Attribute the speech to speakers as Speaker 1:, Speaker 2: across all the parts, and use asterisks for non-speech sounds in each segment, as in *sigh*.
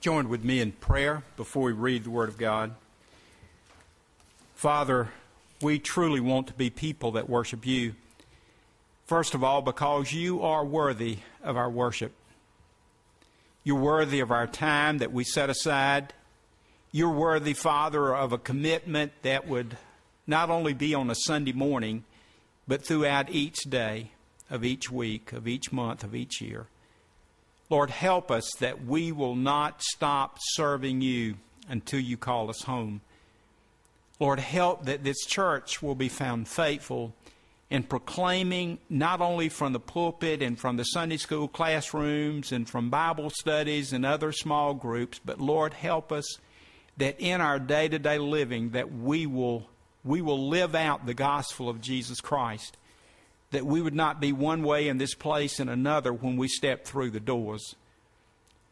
Speaker 1: join with me in prayer before we read the Word of God. Father, we truly want to be people that worship you. First of all, because you are worthy of our worship. You're worthy of our time that we set aside. You're worthy, Father, of a commitment that would not only be on a Sunday morning, but throughout each day of each week, of each month, of each year. Lord, help us that we will not stop serving you until you call us home. Lord, help that this church will be found faithful in proclaiming not only from the pulpit and from the Sunday school classrooms and from Bible studies and other small groups, but Lord, help us that in our day-to-day living that we will we will live out the gospel of Jesus Christ that we would not be one way in this place and another when we step through the doors.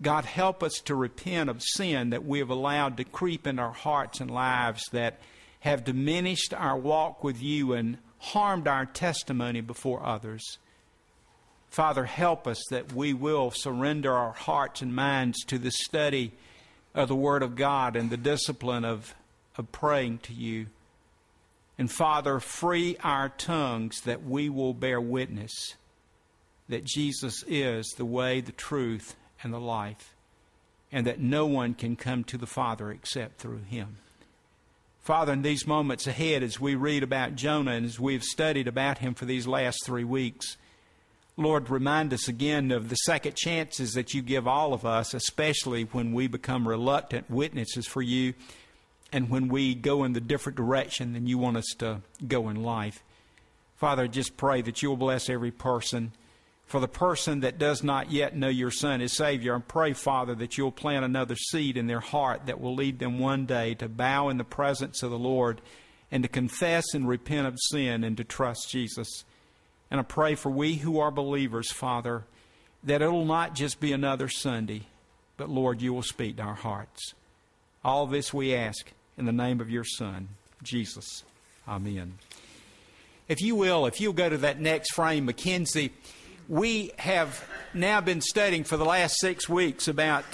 Speaker 1: God, help us to repent of sin that we have allowed to creep in our hearts and lives that have diminished our walk with you and harmed our testimony before others. Father, help us that we will surrender our hearts and minds to the study of the Word of God and the discipline of, of praying to you. And Father, free our tongues that we will bear witness that Jesus is the way, the truth, and the life, and that no one can come to the Father except through him. Father, in these moments ahead, as we read about Jonah and as we've studied about him for these last three weeks, Lord, remind us again of the second chances that you give all of us, especially when we become reluctant witnesses for you and when we go in the different direction than you want us to go in life. Father, just pray that you'll bless every person. For the person that does not yet know your Son as Savior, and pray, Father, that you'll plant another seed in their heart that will lead them one day to bow in the presence of the Lord and to confess and repent of sin and to trust Jesus. And I pray for we who are believers, Father, that it'll not just be another Sunday, but Lord, you will speak to our hearts. All this we ask in the name of your Son, Jesus. Amen. If you will, if you'll go to that next frame, Mackenzie, we have now been studying for the last six weeks about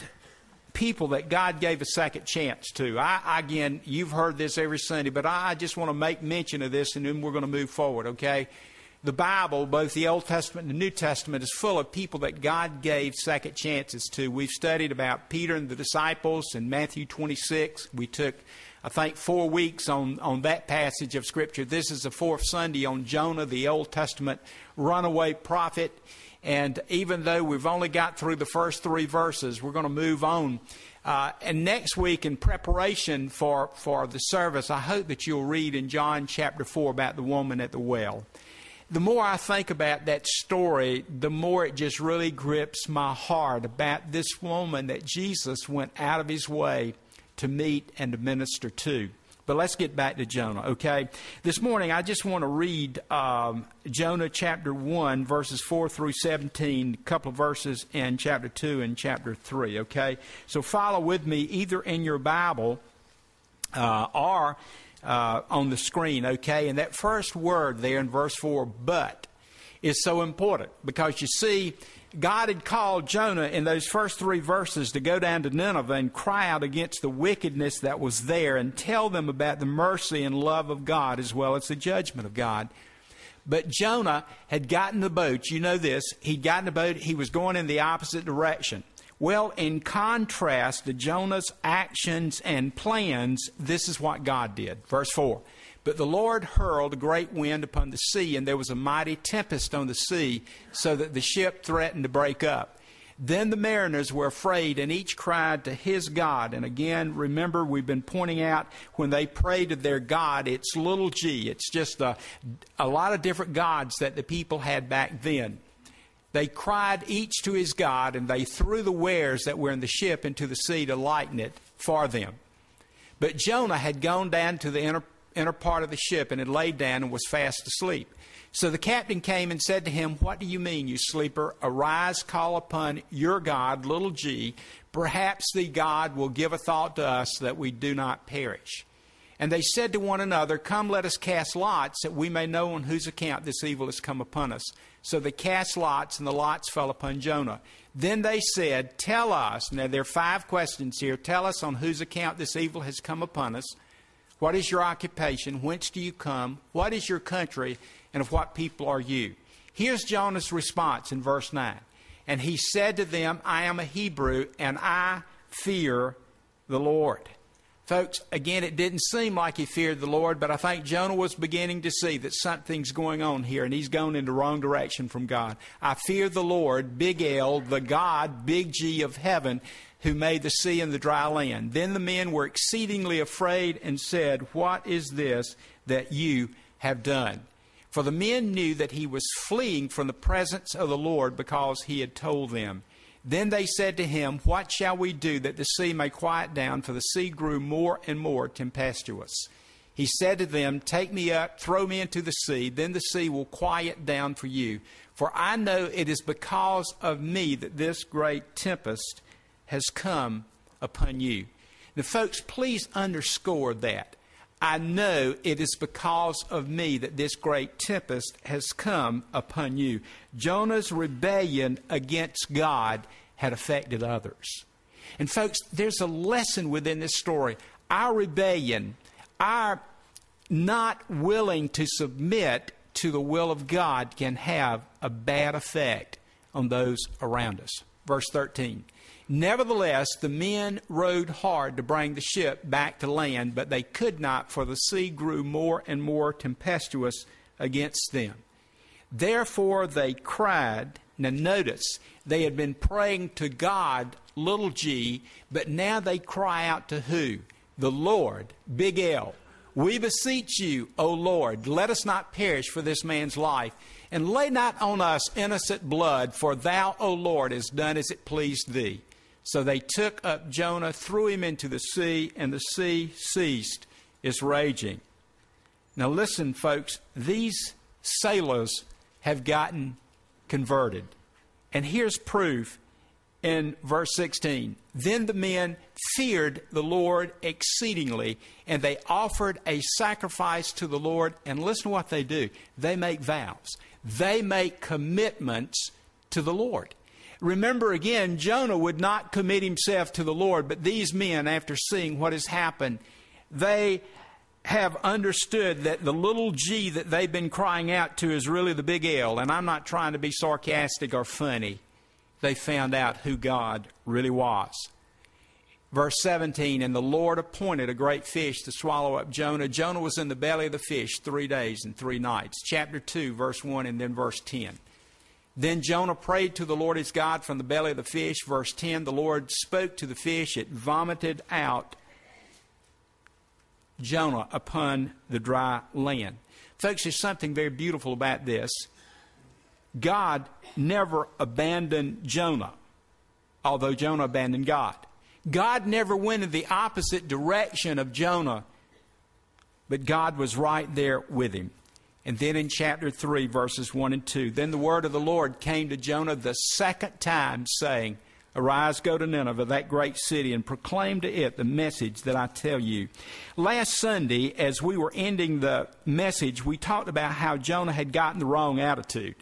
Speaker 1: people that God gave a second chance to. I, again, you've heard this every Sunday, but I just want to make mention of this and then we're going to move forward, okay? The Bible, both the Old Testament and the New Testament, is full of people that God gave second chances to. We've studied about Peter and the disciples in Matthew 26. We took I think, four weeks on, on that passage of Scripture. This is the fourth Sunday on Jonah, the Old Testament runaway prophet. And even though we've only got through the first three verses, we're going to move on. Uh, and next week, in preparation for, for the service, I hope that you'll read in John chapter 4 about the woman at the well. The more I think about that story, the more it just really grips my heart about this woman that Jesus went out of his way to meet and to minister to. But let's get back to Jonah, okay? This morning, I just want to read um, Jonah chapter 1, verses 4 through 17, a couple of verses in chapter 2 and chapter 3, okay? So follow with me either in your Bible uh, or uh, on the screen, okay? And that first word there in verse 4, but, is so important because you see, God had called Jonah in those first three verses to go down to Nineveh and cry out against the wickedness that was there and tell them about the mercy and love of God as well as the judgment of God. But Jonah had gotten the boat. You know this. He'd gotten the boat. He was going in the opposite direction. Well, in contrast to Jonah's actions and plans, this is what God did. Verse 4 but the Lord hurled a great wind upon the sea, and there was a mighty tempest on the sea, so that the ship threatened to break up. Then the mariners were afraid, and each cried to his God. And again, remember, we've been pointing out when they pray to their God, it's little g. It's just a, a lot of different gods that the people had back then. They cried each to his God, and they threw the wares that were in the ship into the sea to lighten it for them. But Jonah had gone down to the inner inner part of the ship and had laid down and was fast asleep. So the captain came and said to him, What do you mean, you sleeper? Arise, call upon your God, little g. Perhaps the God will give a thought to us that we do not perish. And they said to one another, Come, let us cast lots, that we may know on whose account this evil has come upon us. So they cast lots, and the lots fell upon Jonah. Then they said, Tell us. Now, there are five questions here. Tell us on whose account this evil has come upon us. What is your occupation? Whence do you come? What is your country? And of what people are you? Here's Jonah's response in verse 9. And he said to them, I am a Hebrew, and I fear the Lord. Folks, again, it didn't seem like he feared the Lord, but I think Jonah was beginning to see that something's going on here, and he's going in the wrong direction from God. I fear the Lord, big L, the God, big G of heaven, who made the sea and the dry land. Then the men were exceedingly afraid and said, What is this that you have done? For the men knew that he was fleeing from the presence of the Lord because he had told them. Then they said to him, What shall we do that the sea may quiet down? For the sea grew more and more tempestuous. He said to them, Take me up, throw me into the sea, then the sea will quiet down for you. For I know it is because of me that this great tempest has come upon you. Now, folks, please underscore that. I know it is because of me that this great tempest has come upon you. Jonah's rebellion against God had affected others. And, folks, there's a lesson within this story. Our rebellion, our not willing to submit to the will of God, can have a bad effect on those around us. Verse 13. Nevertheless, the men rowed hard to bring the ship back to land, but they could not, for the sea grew more and more tempestuous against them. Therefore they cried. Now, notice, they had been praying to God, little g, but now they cry out to who? The Lord, big L. We beseech you, O Lord, let us not perish for this man's life, and lay not on us innocent blood, for thou, O Lord, hast done as it pleased thee. So they took up Jonah, threw him into the sea, and the sea ceased its raging. Now, listen, folks, these sailors have gotten converted. And here's proof in verse 16. Then the men feared the Lord exceedingly, and they offered a sacrifice to the Lord. And listen to what they do they make vows, they make commitments to the Lord. Remember again, Jonah would not commit himself to the Lord, but these men, after seeing what has happened, they have understood that the little g that they've been crying out to is really the big L. And I'm not trying to be sarcastic or funny. They found out who God really was. Verse 17, and the Lord appointed a great fish to swallow up Jonah. Jonah was in the belly of the fish three days and three nights. Chapter 2, verse 1, and then verse 10. Then Jonah prayed to the Lord his God from the belly of the fish. Verse 10 The Lord spoke to the fish, it vomited out Jonah upon the dry land. Folks, there's something very beautiful about this. God never abandoned Jonah, although Jonah abandoned God. God never went in the opposite direction of Jonah, but God was right there with him. And then in chapter 3, verses 1 and 2, then the word of the Lord came to Jonah the second time, saying, Arise, go to Nineveh, that great city, and proclaim to it the message that I tell you. Last Sunday, as we were ending the message, we talked about how Jonah had gotten the wrong attitude.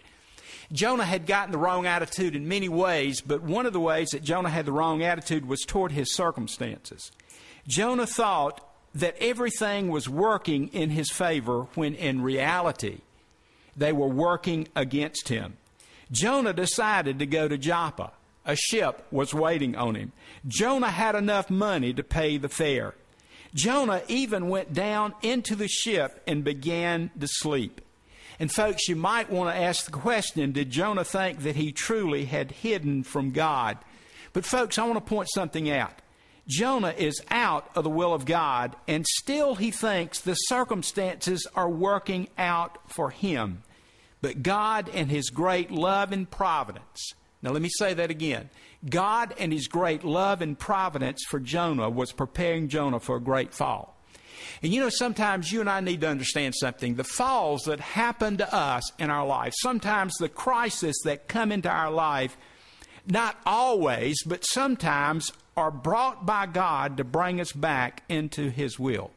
Speaker 1: Jonah had gotten the wrong attitude in many ways, but one of the ways that Jonah had the wrong attitude was toward his circumstances. Jonah thought that everything was working in his favor when in reality they were working against him. Jonah decided to go to Joppa. A ship was waiting on him. Jonah had enough money to pay the fare. Jonah even went down into the ship and began to sleep. And, folks, you might want to ask the question did Jonah think that he truly had hidden from God? But, folks, I want to point something out. Jonah is out of the will of God, and still he thinks the circumstances are working out for him. But God, and His great love and providence, now let me say that again. God, and His great love and providence for Jonah, was preparing Jonah for a great fall. And you know, sometimes you and I need to understand something. The falls that happen to us in our life, sometimes the crises that come into our life, not always, but sometimes are brought by God to bring us back into His will.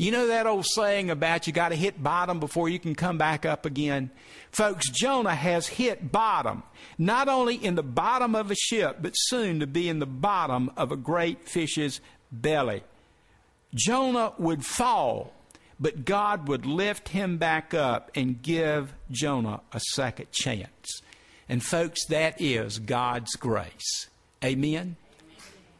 Speaker 1: You know that old saying about you got to hit bottom before you can come back up again? Folks, Jonah has hit bottom, not only in the bottom of a ship, but soon to be in the bottom of a great fish's belly. Jonah would fall, but God would lift him back up and give Jonah a second chance. And, folks, that is God's grace. Amen?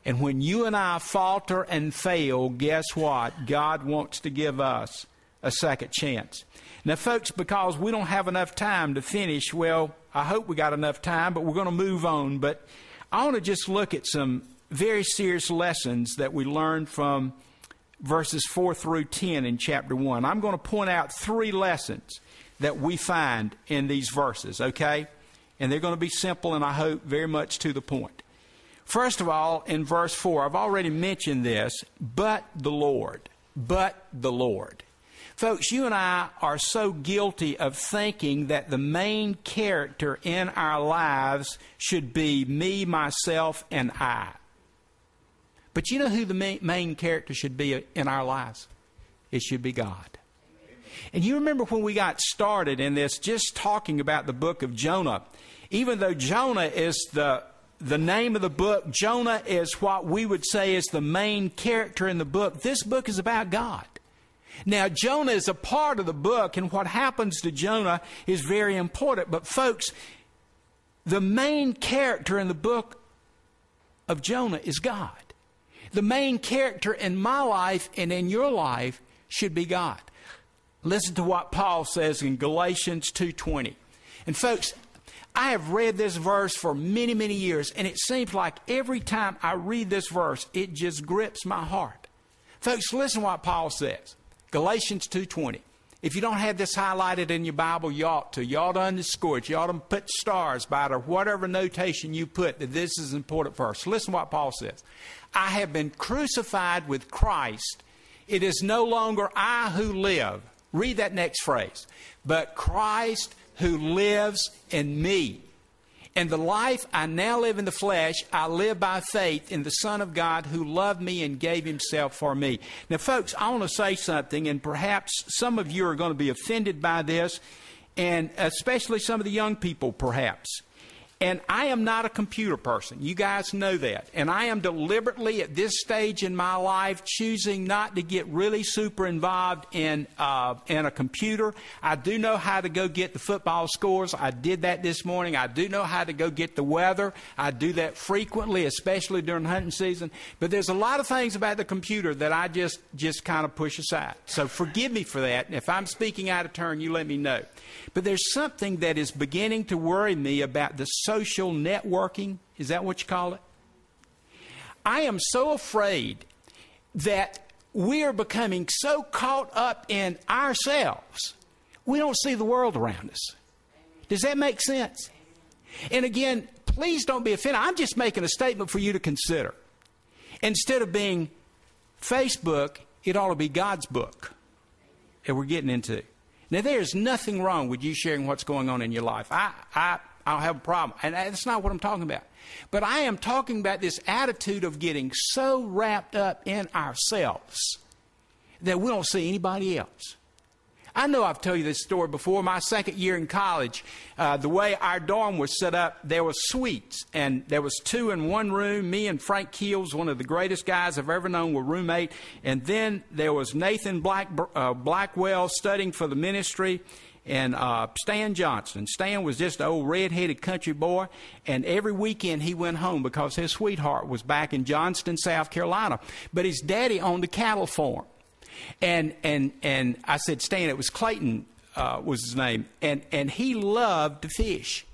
Speaker 1: And when you and I falter and fail, guess what? God wants to give us a second chance. Now, folks, because we don't have enough time to finish, well, I hope we got enough time, but we're going to move on. But I want to just look at some very serious lessons that we learned from verses 4 through 10 in chapter 1. I'm going to point out three lessons that we find in these verses, okay? And they're going to be simple and I hope very much to the point. First of all, in verse 4, I've already mentioned this, but the Lord. But the Lord. Folks, you and I are so guilty of thinking that the main character in our lives should be me, myself, and I. But you know who the main character should be in our lives? It should be God. And you remember when we got started in this, just talking about the book of Jonah, even though Jonah is the the name of the book, Jonah is what we would say is the main character in the book. This book is about God. Now, Jonah is a part of the book, and what happens to Jonah is very important. But, folks, the main character in the book of Jonah is God. The main character in my life and in your life should be God. Listen to what Paul says in Galatians 2:20. And folks, I have read this verse for many, many years, and it seems like every time I read this verse, it just grips my heart. Folks, listen to what Paul says. Galatians 2.20. If you don't have this highlighted in your Bible, you ought to. You ought to underscore it. You ought to put stars by it or whatever notation you put that this is important for us. Listen to what Paul says. I have been crucified with Christ. It is no longer I who live. Read that next phrase. But Christ who lives in me. And the life I now live in the flesh, I live by faith in the Son of God who loved me and gave himself for me. Now, folks, I want to say something, and perhaps some of you are going to be offended by this, and especially some of the young people, perhaps. And I am not a computer person. You guys know that. And I am deliberately at this stage in my life choosing not to get really super involved in, uh, in a computer. I do know how to go get the football scores. I did that this morning. I do know how to go get the weather. I do that frequently, especially during hunting season. But there's a lot of things about the computer that I just, just kind of push aside. So forgive me for that. If I'm speaking out of turn, you let me know. But there's something that is beginning to worry me about the social networking. Is that what you call it? I am so afraid that we are becoming so caught up in ourselves, we don't see the world around us. Does that make sense? And again, please don't be offended. I'm just making a statement for you to consider. Instead of being Facebook, it ought to be God's book that we're getting into. Now, there's nothing wrong with you sharing what's going on in your life. I, I, I don't have a problem. And that's not what I'm talking about. But I am talking about this attitude of getting so wrapped up in ourselves that we don't see anybody else. I know I've told you this story before. My second year in college, uh, the way our dorm was set up, there was suites, and there was two in one room. Me and Frank Keels, one of the greatest guys I've ever known, were roommate. And then there was Nathan Black, uh, Blackwell studying for the ministry, and uh, Stan Johnson. Stan was just an old red-headed country boy, and every weekend he went home because his sweetheart was back in Johnston, South Carolina. But his daddy owned a cattle farm. And, and, and I said, Stan, it was Clayton uh, was his name. And, and he loved to fish.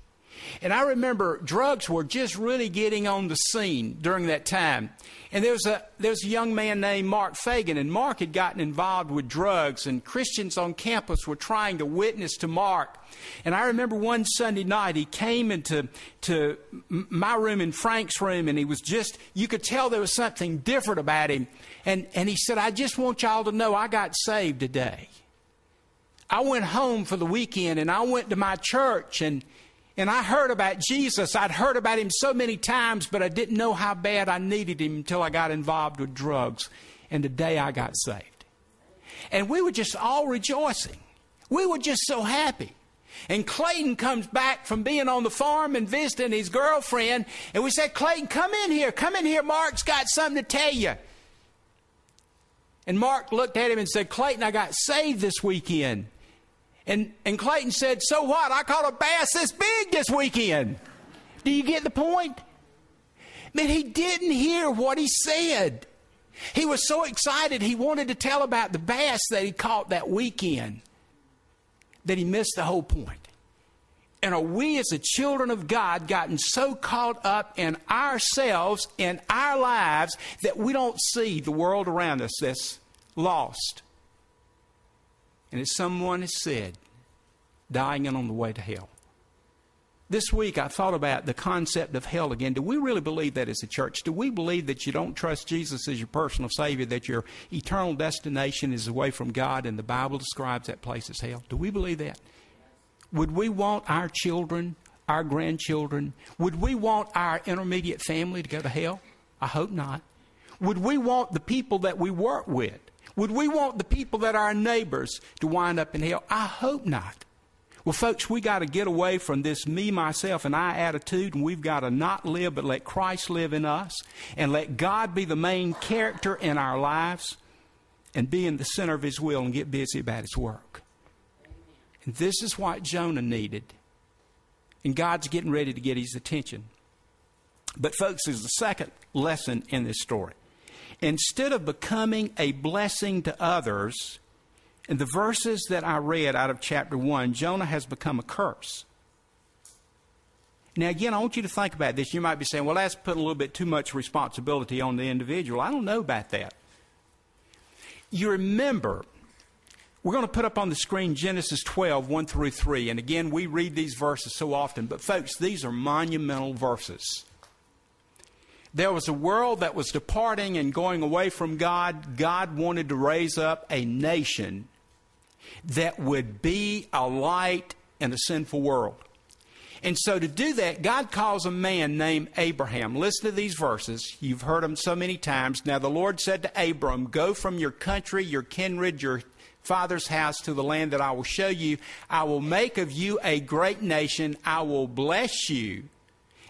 Speaker 1: And I remember drugs were just really getting on the scene during that time. And there was a there was a young man named Mark Fagan, and Mark had gotten involved with drugs, and Christians on campus were trying to witness to Mark. And I remember one Sunday night he came into to my room and Frank's room, and he was just you could tell there was something different about him. And and he said, "I just want y'all to know I got saved today." I went home for the weekend, and I went to my church and and I heard about Jesus. I'd heard about him so many times, but I didn't know how bad I needed him until I got involved with drugs. And today I got saved. And we were just all rejoicing. We were just so happy. And Clayton comes back from being on the farm and visiting his girlfriend. And we said, Clayton, come in here. Come in here. Mark's got something to tell you. And Mark looked at him and said, Clayton, I got saved this weekend. And, and Clayton said, So what? I caught a bass this big this weekend. Do you get the point? Man, he didn't hear what he said. He was so excited, he wanted to tell about the bass that he caught that weekend that he missed the whole point. And are we, as the children of God, gotten so caught up in ourselves, in our lives, that we don't see the world around us that's lost? And as someone has said, dying and on the way to hell. This week I thought about the concept of hell again. Do we really believe that as a church? Do we believe that you don't trust Jesus as your personal Savior, that your eternal destination is away from God, and the Bible describes that place as hell? Do we believe that? Would we want our children, our grandchildren, would we want our intermediate family to go to hell? I hope not. Would we want the people that we work with? Would we want the people that are our neighbors to wind up in hell? I hope not. Well, folks, we got to get away from this me, myself, and I attitude, and we've got to not live, but let Christ live in us, and let God be the main character in our lives, and be in the center of His will and get busy about His work. And this is what Jonah needed. And God's getting ready to get his attention. But, folks, there's a second lesson in this story. Instead of becoming a blessing to others, in the verses that I read out of chapter 1, Jonah has become a curse. Now, again, I want you to think about this. You might be saying, well, that's putting a little bit too much responsibility on the individual. I don't know about that. You remember, we're going to put up on the screen Genesis 12, 1 through 3. And again, we read these verses so often, but folks, these are monumental verses. There was a world that was departing and going away from God. God wanted to raise up a nation that would be a light in a sinful world. And so to do that, God calls a man named Abraham. Listen to these verses. You've heard them so many times. Now the Lord said to Abram, Go from your country, your kindred, your father's house to the land that I will show you. I will make of you a great nation. I will bless you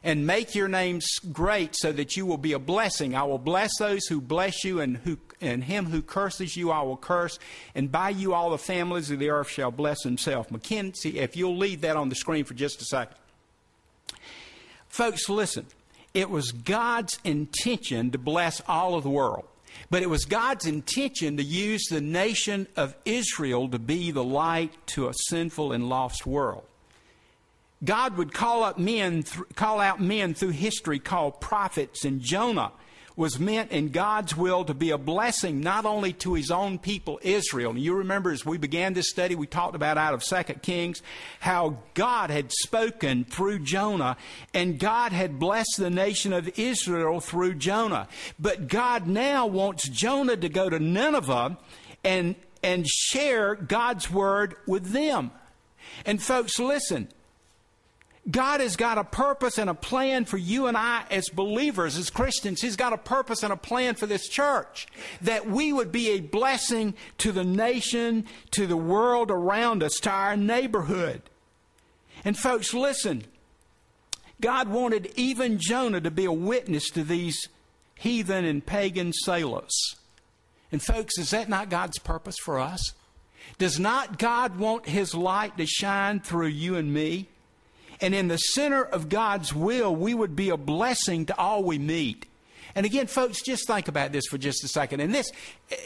Speaker 1: and make your names great so that you will be a blessing. I will bless those who bless you, and, who, and him who curses you I will curse, and by you all the families of the earth shall bless himself. Mackenzie, if you'll leave that on the screen for just a second. Folks, listen. It was God's intention to bless all of the world. But it was God's intention to use the nation of Israel to be the light to a sinful and lost world. God would call up men, th- call out men through history called prophets, and Jonah was meant in God's will to be a blessing not only to his own people Israel. And you remember as we began this study, we talked about out of Second Kings how God had spoken through Jonah and God had blessed the nation of Israel through Jonah. But God now wants Jonah to go to Nineveh and and share God's word with them. And folks, listen, God has got a purpose and a plan for you and I as believers, as Christians. He's got a purpose and a plan for this church that we would be a blessing to the nation, to the world around us, to our neighborhood. And folks, listen. God wanted even Jonah to be a witness to these heathen and pagan sailors. And folks, is that not God's purpose for us? Does not God want his light to shine through you and me? And in the center of God's will, we would be a blessing to all we meet. And again, folks, just think about this for just a second. And this,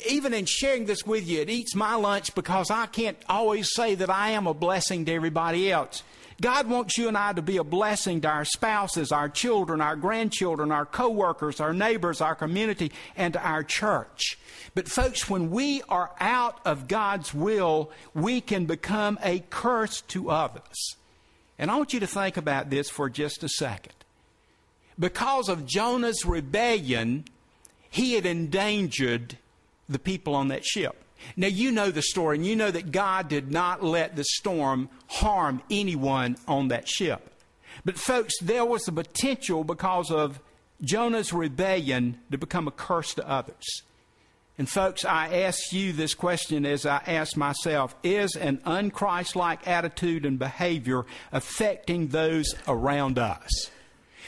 Speaker 1: even in sharing this with you, it eats my lunch because I can't always say that I am a blessing to everybody else. God wants you and I to be a blessing to our spouses, our children, our grandchildren, our coworkers, our neighbors, our community, and to our church. But folks, when we are out of God's will, we can become a curse to others. And I want you to think about this for just a second. Because of Jonah's rebellion, he had endangered the people on that ship. Now, you know the story, and you know that God did not let the storm harm anyone on that ship. But, folks, there was the potential because of Jonah's rebellion to become a curse to others. And folks, I ask you this question as I ask myself Is an unchristlike attitude and behavior affecting those around us?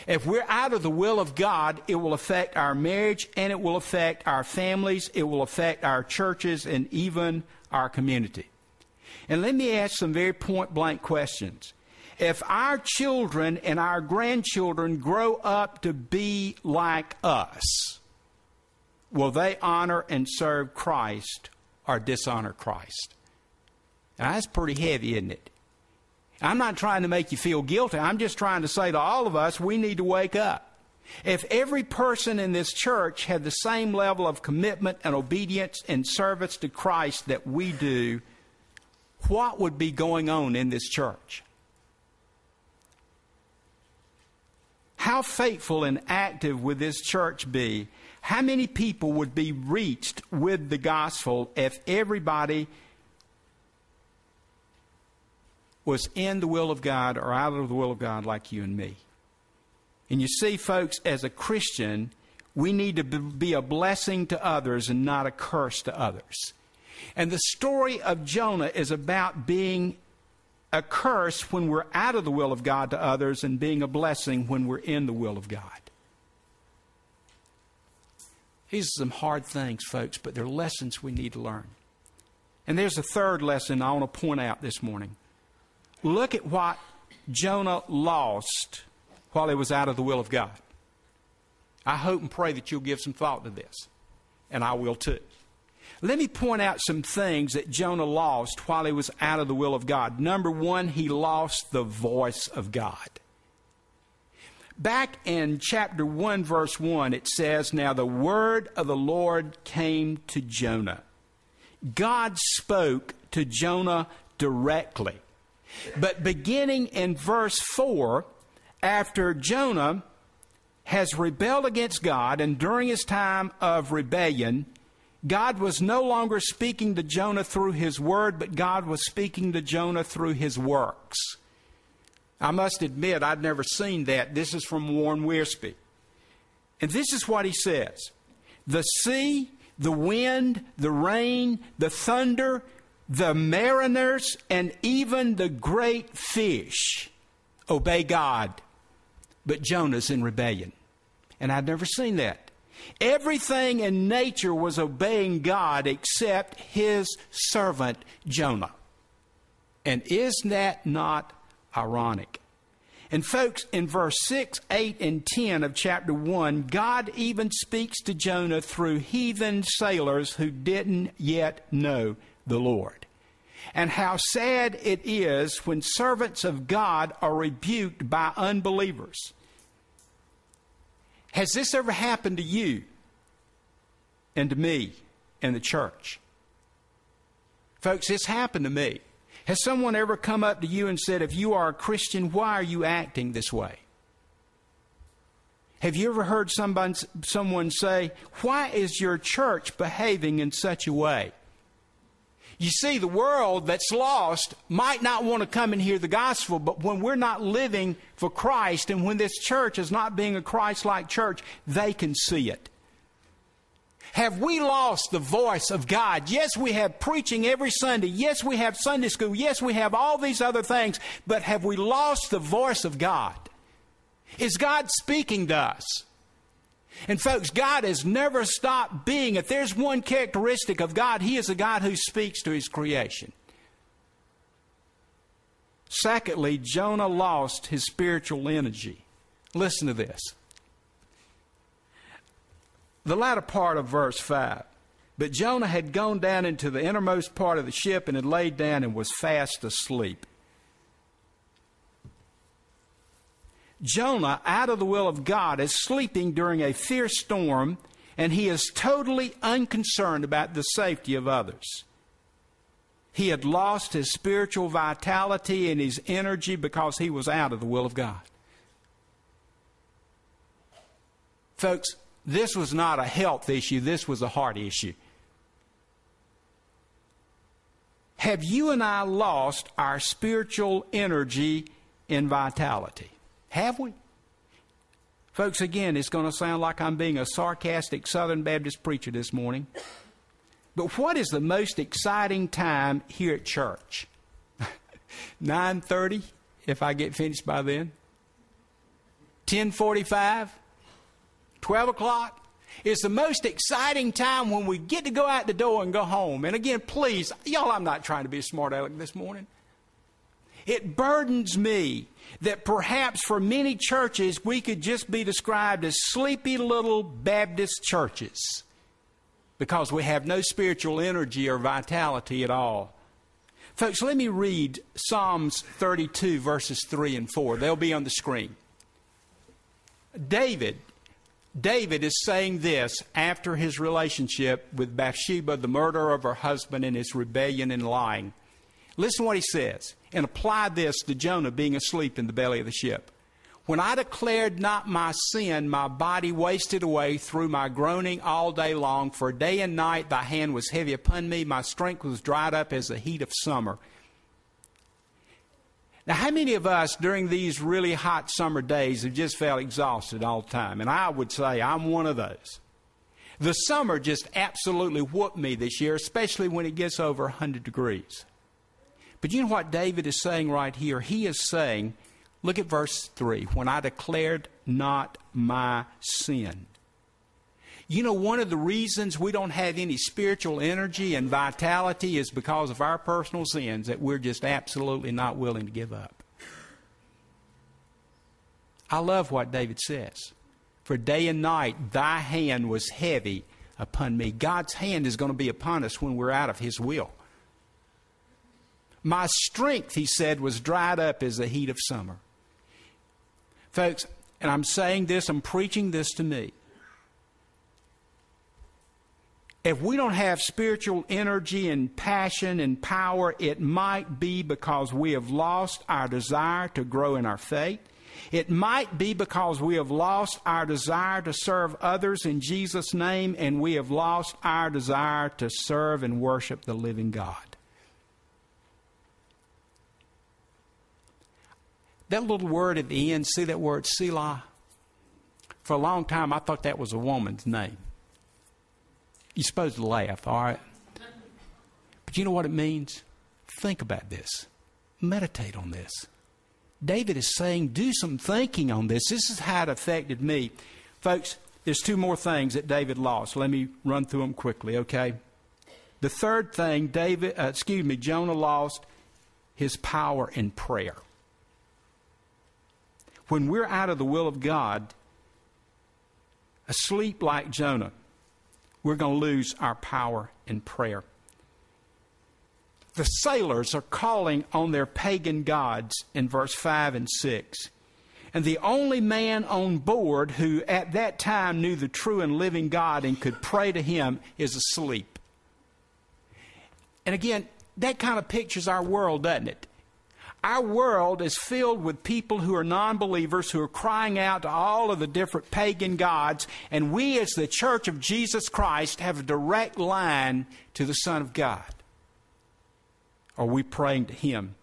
Speaker 1: If we're out of the will of God, it will affect our marriage and it will affect our families, it will affect our churches and even our community. And let me ask some very point blank questions. If our children and our grandchildren grow up to be like us, will they honor and serve Christ or dishonor Christ? Now, that's pretty heavy, isn't it? I'm not trying to make you feel guilty. I'm just trying to say to all of us, we need to wake up. If every person in this church had the same level of commitment and obedience and service to Christ that we do, what would be going on in this church? How faithful and active would this church be? How many people would be reached with the gospel if everybody was in the will of God or out of the will of God like you and me. And you see, folks, as a Christian, we need to be a blessing to others and not a curse to others. And the story of Jonah is about being a curse when we're out of the will of God to others and being a blessing when we're in the will of God. These are some hard things, folks, but they're lessons we need to learn. And there's a third lesson I want to point out this morning. Look at what Jonah lost while he was out of the will of God. I hope and pray that you'll give some thought to this, and I will too. Let me point out some things that Jonah lost while he was out of the will of God. Number one, he lost the voice of God. Back in chapter 1, verse 1, it says, Now the word of the Lord came to Jonah. God spoke to Jonah directly. But beginning in verse 4, after Jonah has rebelled against God, and during his time of rebellion, God was no longer speaking to Jonah through his word, but God was speaking to Jonah through his works. I must admit, I'd never seen that. This is from Warren Wiersbe. And this is what he says The sea, the wind, the rain, the thunder, the mariners and even the great fish obey God, but Jonah's in rebellion. And I'd never seen that. Everything in nature was obeying God except his servant Jonah. And is that not ironic? And, folks, in verse 6, 8, and 10 of chapter 1, God even speaks to Jonah through heathen sailors who didn't yet know the Lord. And how sad it is when servants of God are rebuked by unbelievers. Has this ever happened to you and to me and the church? Folks, this happened to me. Has someone ever come up to you and said, if you are a Christian, why are you acting this way? Have you ever heard someone, someone say, why is your church behaving in such a way? You see, the world that's lost might not want to come and hear the gospel, but when we're not living for Christ and when this church is not being a Christ like church, they can see it. Have we lost the voice of God? Yes, we have preaching every Sunday. Yes, we have Sunday school. Yes, we have all these other things. But have we lost the voice of God? Is God speaking to us? And folks, God has never stopped being. If there's one characteristic of God, He is a God who speaks to His creation. Secondly, Jonah lost his spiritual energy. Listen to this. The latter part of verse 5. But Jonah had gone down into the innermost part of the ship and had laid down and was fast asleep. Jonah, out of the will of God, is sleeping during a fierce storm, and he is totally unconcerned about the safety of others. He had lost his spiritual vitality and his energy because he was out of the will of God. Folks, this was not a health issue, this was a heart issue. Have you and I lost our spiritual energy and vitality? Have we? Folks, again, it's going to sound like I'm being a sarcastic Southern Baptist preacher this morning. But what is the most exciting time here at church? *laughs* 9:30 if I get finished by then. 10:45, 12 o'clock is the most exciting time when we get to go out the door and go home. And again, please, y'all, I'm not trying to be a smart aleck this morning. It burdens me that perhaps for many churches we could just be described as sleepy little Baptist churches because we have no spiritual energy or vitality at all. Folks, let me read Psalms 32, verses 3 and 4. They'll be on the screen. David, David is saying this after his relationship with Bathsheba, the murder of her husband, and his rebellion and lying. Listen what he says, and apply this to Jonah being asleep in the belly of the ship. When I declared not my sin, my body wasted away through my groaning all day long. For day and night thy hand was heavy upon me, my strength was dried up as the heat of summer. Now, how many of us during these really hot summer days have just felt exhausted all the time? And I would say I'm one of those. The summer just absolutely whooped me this year, especially when it gets over 100 degrees. But you know what David is saying right here? He is saying, look at verse 3 when I declared not my sin. You know, one of the reasons we don't have any spiritual energy and vitality is because of our personal sins that we're just absolutely not willing to give up. I love what David says. For day and night thy hand was heavy upon me. God's hand is going to be upon us when we're out of his will. My strength, he said, was dried up as the heat of summer. Folks, and I'm saying this, I'm preaching this to me. If we don't have spiritual energy and passion and power, it might be because we have lost our desire to grow in our faith. It might be because we have lost our desire to serve others in Jesus' name and we have lost our desire to serve and worship the living God. That little word at the end, see that word Selah? For a long time, I thought that was a woman's name. You're supposed to laugh, all right? But you know what it means? Think about this. Meditate on this. David is saying, do some thinking on this. This is how it affected me. Folks, there's two more things that David lost. Let me run through them quickly, okay? The third thing, David, uh, excuse me, Jonah lost his power in prayer when we're out of the will of God, asleep like Jonah, we're going to lose our power in prayer. The sailors are calling on their pagan gods in verse 5 and 6. And the only man on board who at that time knew the true and living God and could pray to him is asleep. And again, that kind of pictures our world, doesn't it? Our world is filled with people who are non believers who are crying out to all of the different pagan gods, and we, as the church of Jesus Christ, have a direct line to the Son of God. Are we praying to Him?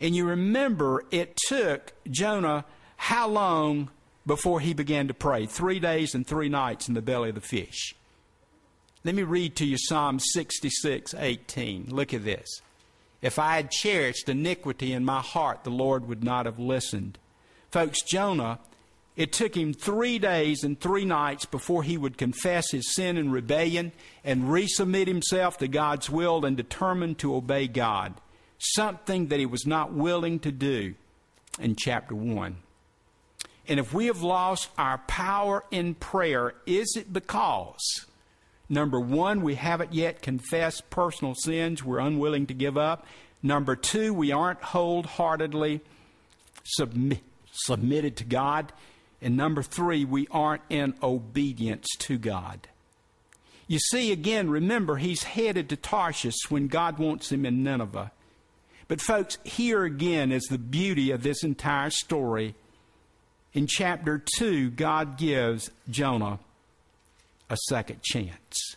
Speaker 1: And you remember it took Jonah how long before he began to pray? Three days and three nights in the belly of the fish. Let me read to you Psalm 66 18. Look at this. If I had cherished iniquity in my heart, the Lord would not have listened. Folks, Jonah, it took him three days and three nights before he would confess his sin and rebellion and resubmit himself to God's will and determine to obey God, something that he was not willing to do in chapter 1. And if we have lost our power in prayer, is it because Number one, we haven't yet confessed personal sins we're unwilling to give up. Number two, we aren't wholeheartedly submi- submitted to God. And number three, we aren't in obedience to God. You see, again, remember, he's headed to Tarshish when God wants him in Nineveh. But, folks, here again is the beauty of this entire story. In chapter 2, God gives Jonah a second chance.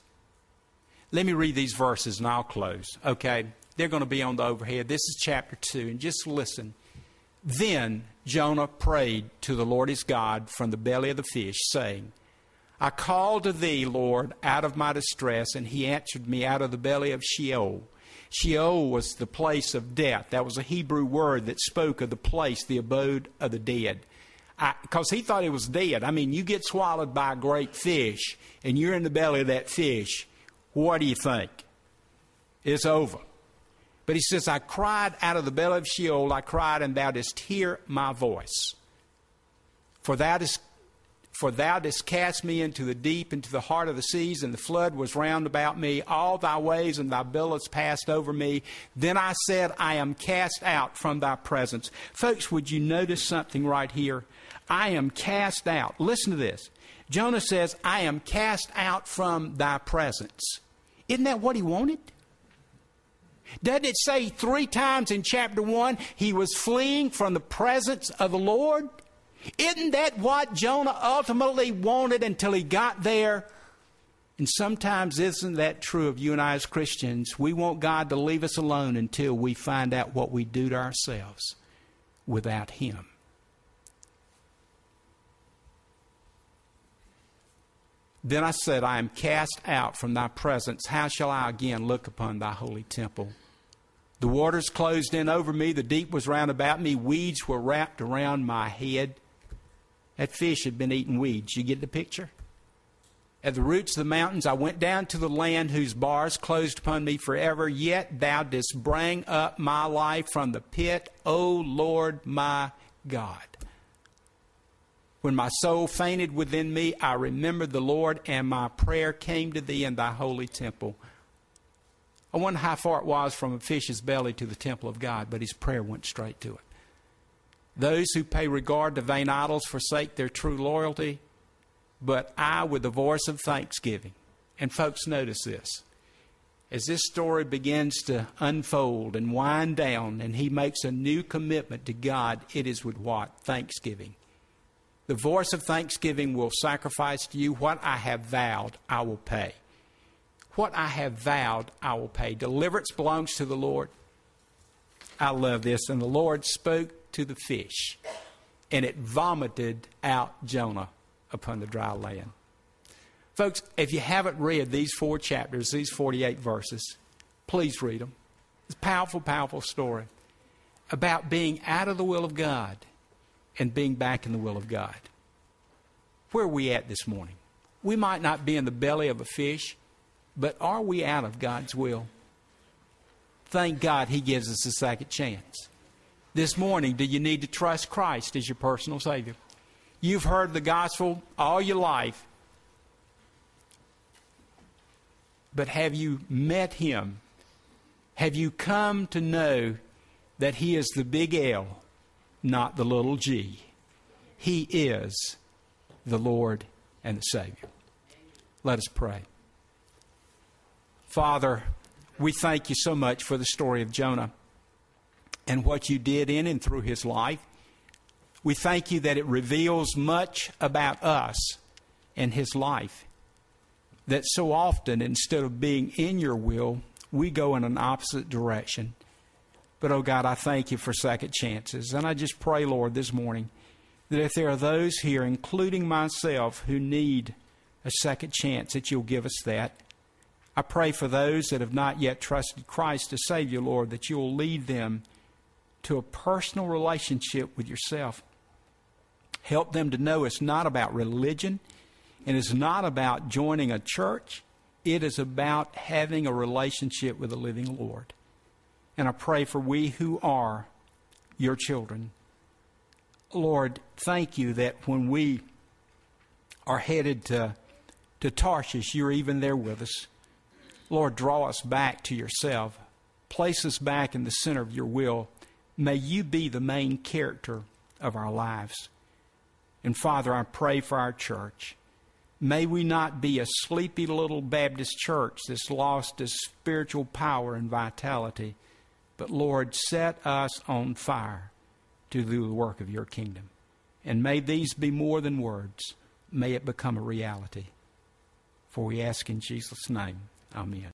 Speaker 1: Let me read these verses and I'll close. Okay? They're going to be on the overhead. This is chapter 2, and just listen. Then Jonah prayed to the Lord his God from the belly of the fish, saying, I called to thee, Lord, out of my distress, and he answered me out of the belly of Sheol. Sheol was the place of death. That was a Hebrew word that spoke of the place, the abode of the dead. Because he thought he was dead. I mean, you get swallowed by a great fish, and you're in the belly of that fish. What do you think? It's over. But he says, I cried out of the belly of Sheol, I cried, and thou didst hear my voice. For thou didst for thou didst cast me into the deep, into the heart of the seas, and the flood was round about me. All thy ways and thy billows passed over me. Then I said, I am cast out from thy presence. Folks, would you notice something right here? I am cast out. Listen to this. Jonah says, I am cast out from thy presence. Isn't that what he wanted? Doesn't it say three times in chapter 1 he was fleeing from the presence of the Lord? Isn't that what Jonah ultimately wanted until he got there? And sometimes isn't that true of you and I as Christians? We want God to leave us alone until we find out what we do to ourselves without Him. Then I said, I am cast out from thy presence. How shall I again look upon thy holy temple? The waters closed in over me, the deep was round about me, weeds were wrapped around my head. That fish had been eating weeds. You get the picture? At the roots of the mountains, I went down to the land whose bars closed upon me forever. Yet thou didst bring up my life from the pit, O Lord my God. When my soul fainted within me, I remembered the Lord, and my prayer came to thee in thy holy temple. I wonder how far it was from a fish's belly to the temple of God, but his prayer went straight to it. Those who pay regard to vain idols forsake their true loyalty, but I with the voice of thanksgiving. And folks, notice this. As this story begins to unfold and wind down, and he makes a new commitment to God, it is with what? Thanksgiving. The voice of thanksgiving will sacrifice to you what I have vowed, I will pay. What I have vowed, I will pay. Deliverance belongs to the Lord. I love this. And the Lord spoke to the fish, and it vomited out Jonah upon the dry land. Folks, if you haven't read these four chapters, these 48 verses, please read them. It's a powerful, powerful story about being out of the will of God and being back in the will of God. Where are we at this morning? We might not be in the belly of a fish, but are we out of God's will? Thank God He gives us a second chance this morning, do you need to trust Christ as your personal Savior? You've heard the gospel all your life, but have you met Him? Have you come to know that He is the big L, not the little g? He is the Lord and the Savior. Let us pray. Father, we thank you so much for the story of Jonah and what you did in and through his life. We thank you that it reveals much about us and his life. That so often, instead of being in your will, we go in an opposite direction. But oh God, I thank you for second chances. And I just pray, Lord, this morning that if there are those here, including myself, who need a second chance, that you'll give us that. I pray for those that have not yet trusted Christ to save you, Lord, that you'll lead them to a personal relationship with yourself. Help them to know it's not about religion and it's not about joining a church. It is about having a relationship with the living Lord. And I pray for we who are your children. Lord, thank you that when we are headed to, to Tarshish, you're even there with us. Lord, draw us back to yourself. Place us back in the center of your will. May you be the main character of our lives. And Father, I pray for our church. May we not be a sleepy little Baptist church that's lost its spiritual power and vitality, but Lord, set us on fire to do the work of your kingdom. And may these be more than words. May it become a reality. For we ask in Jesus' name. Amen.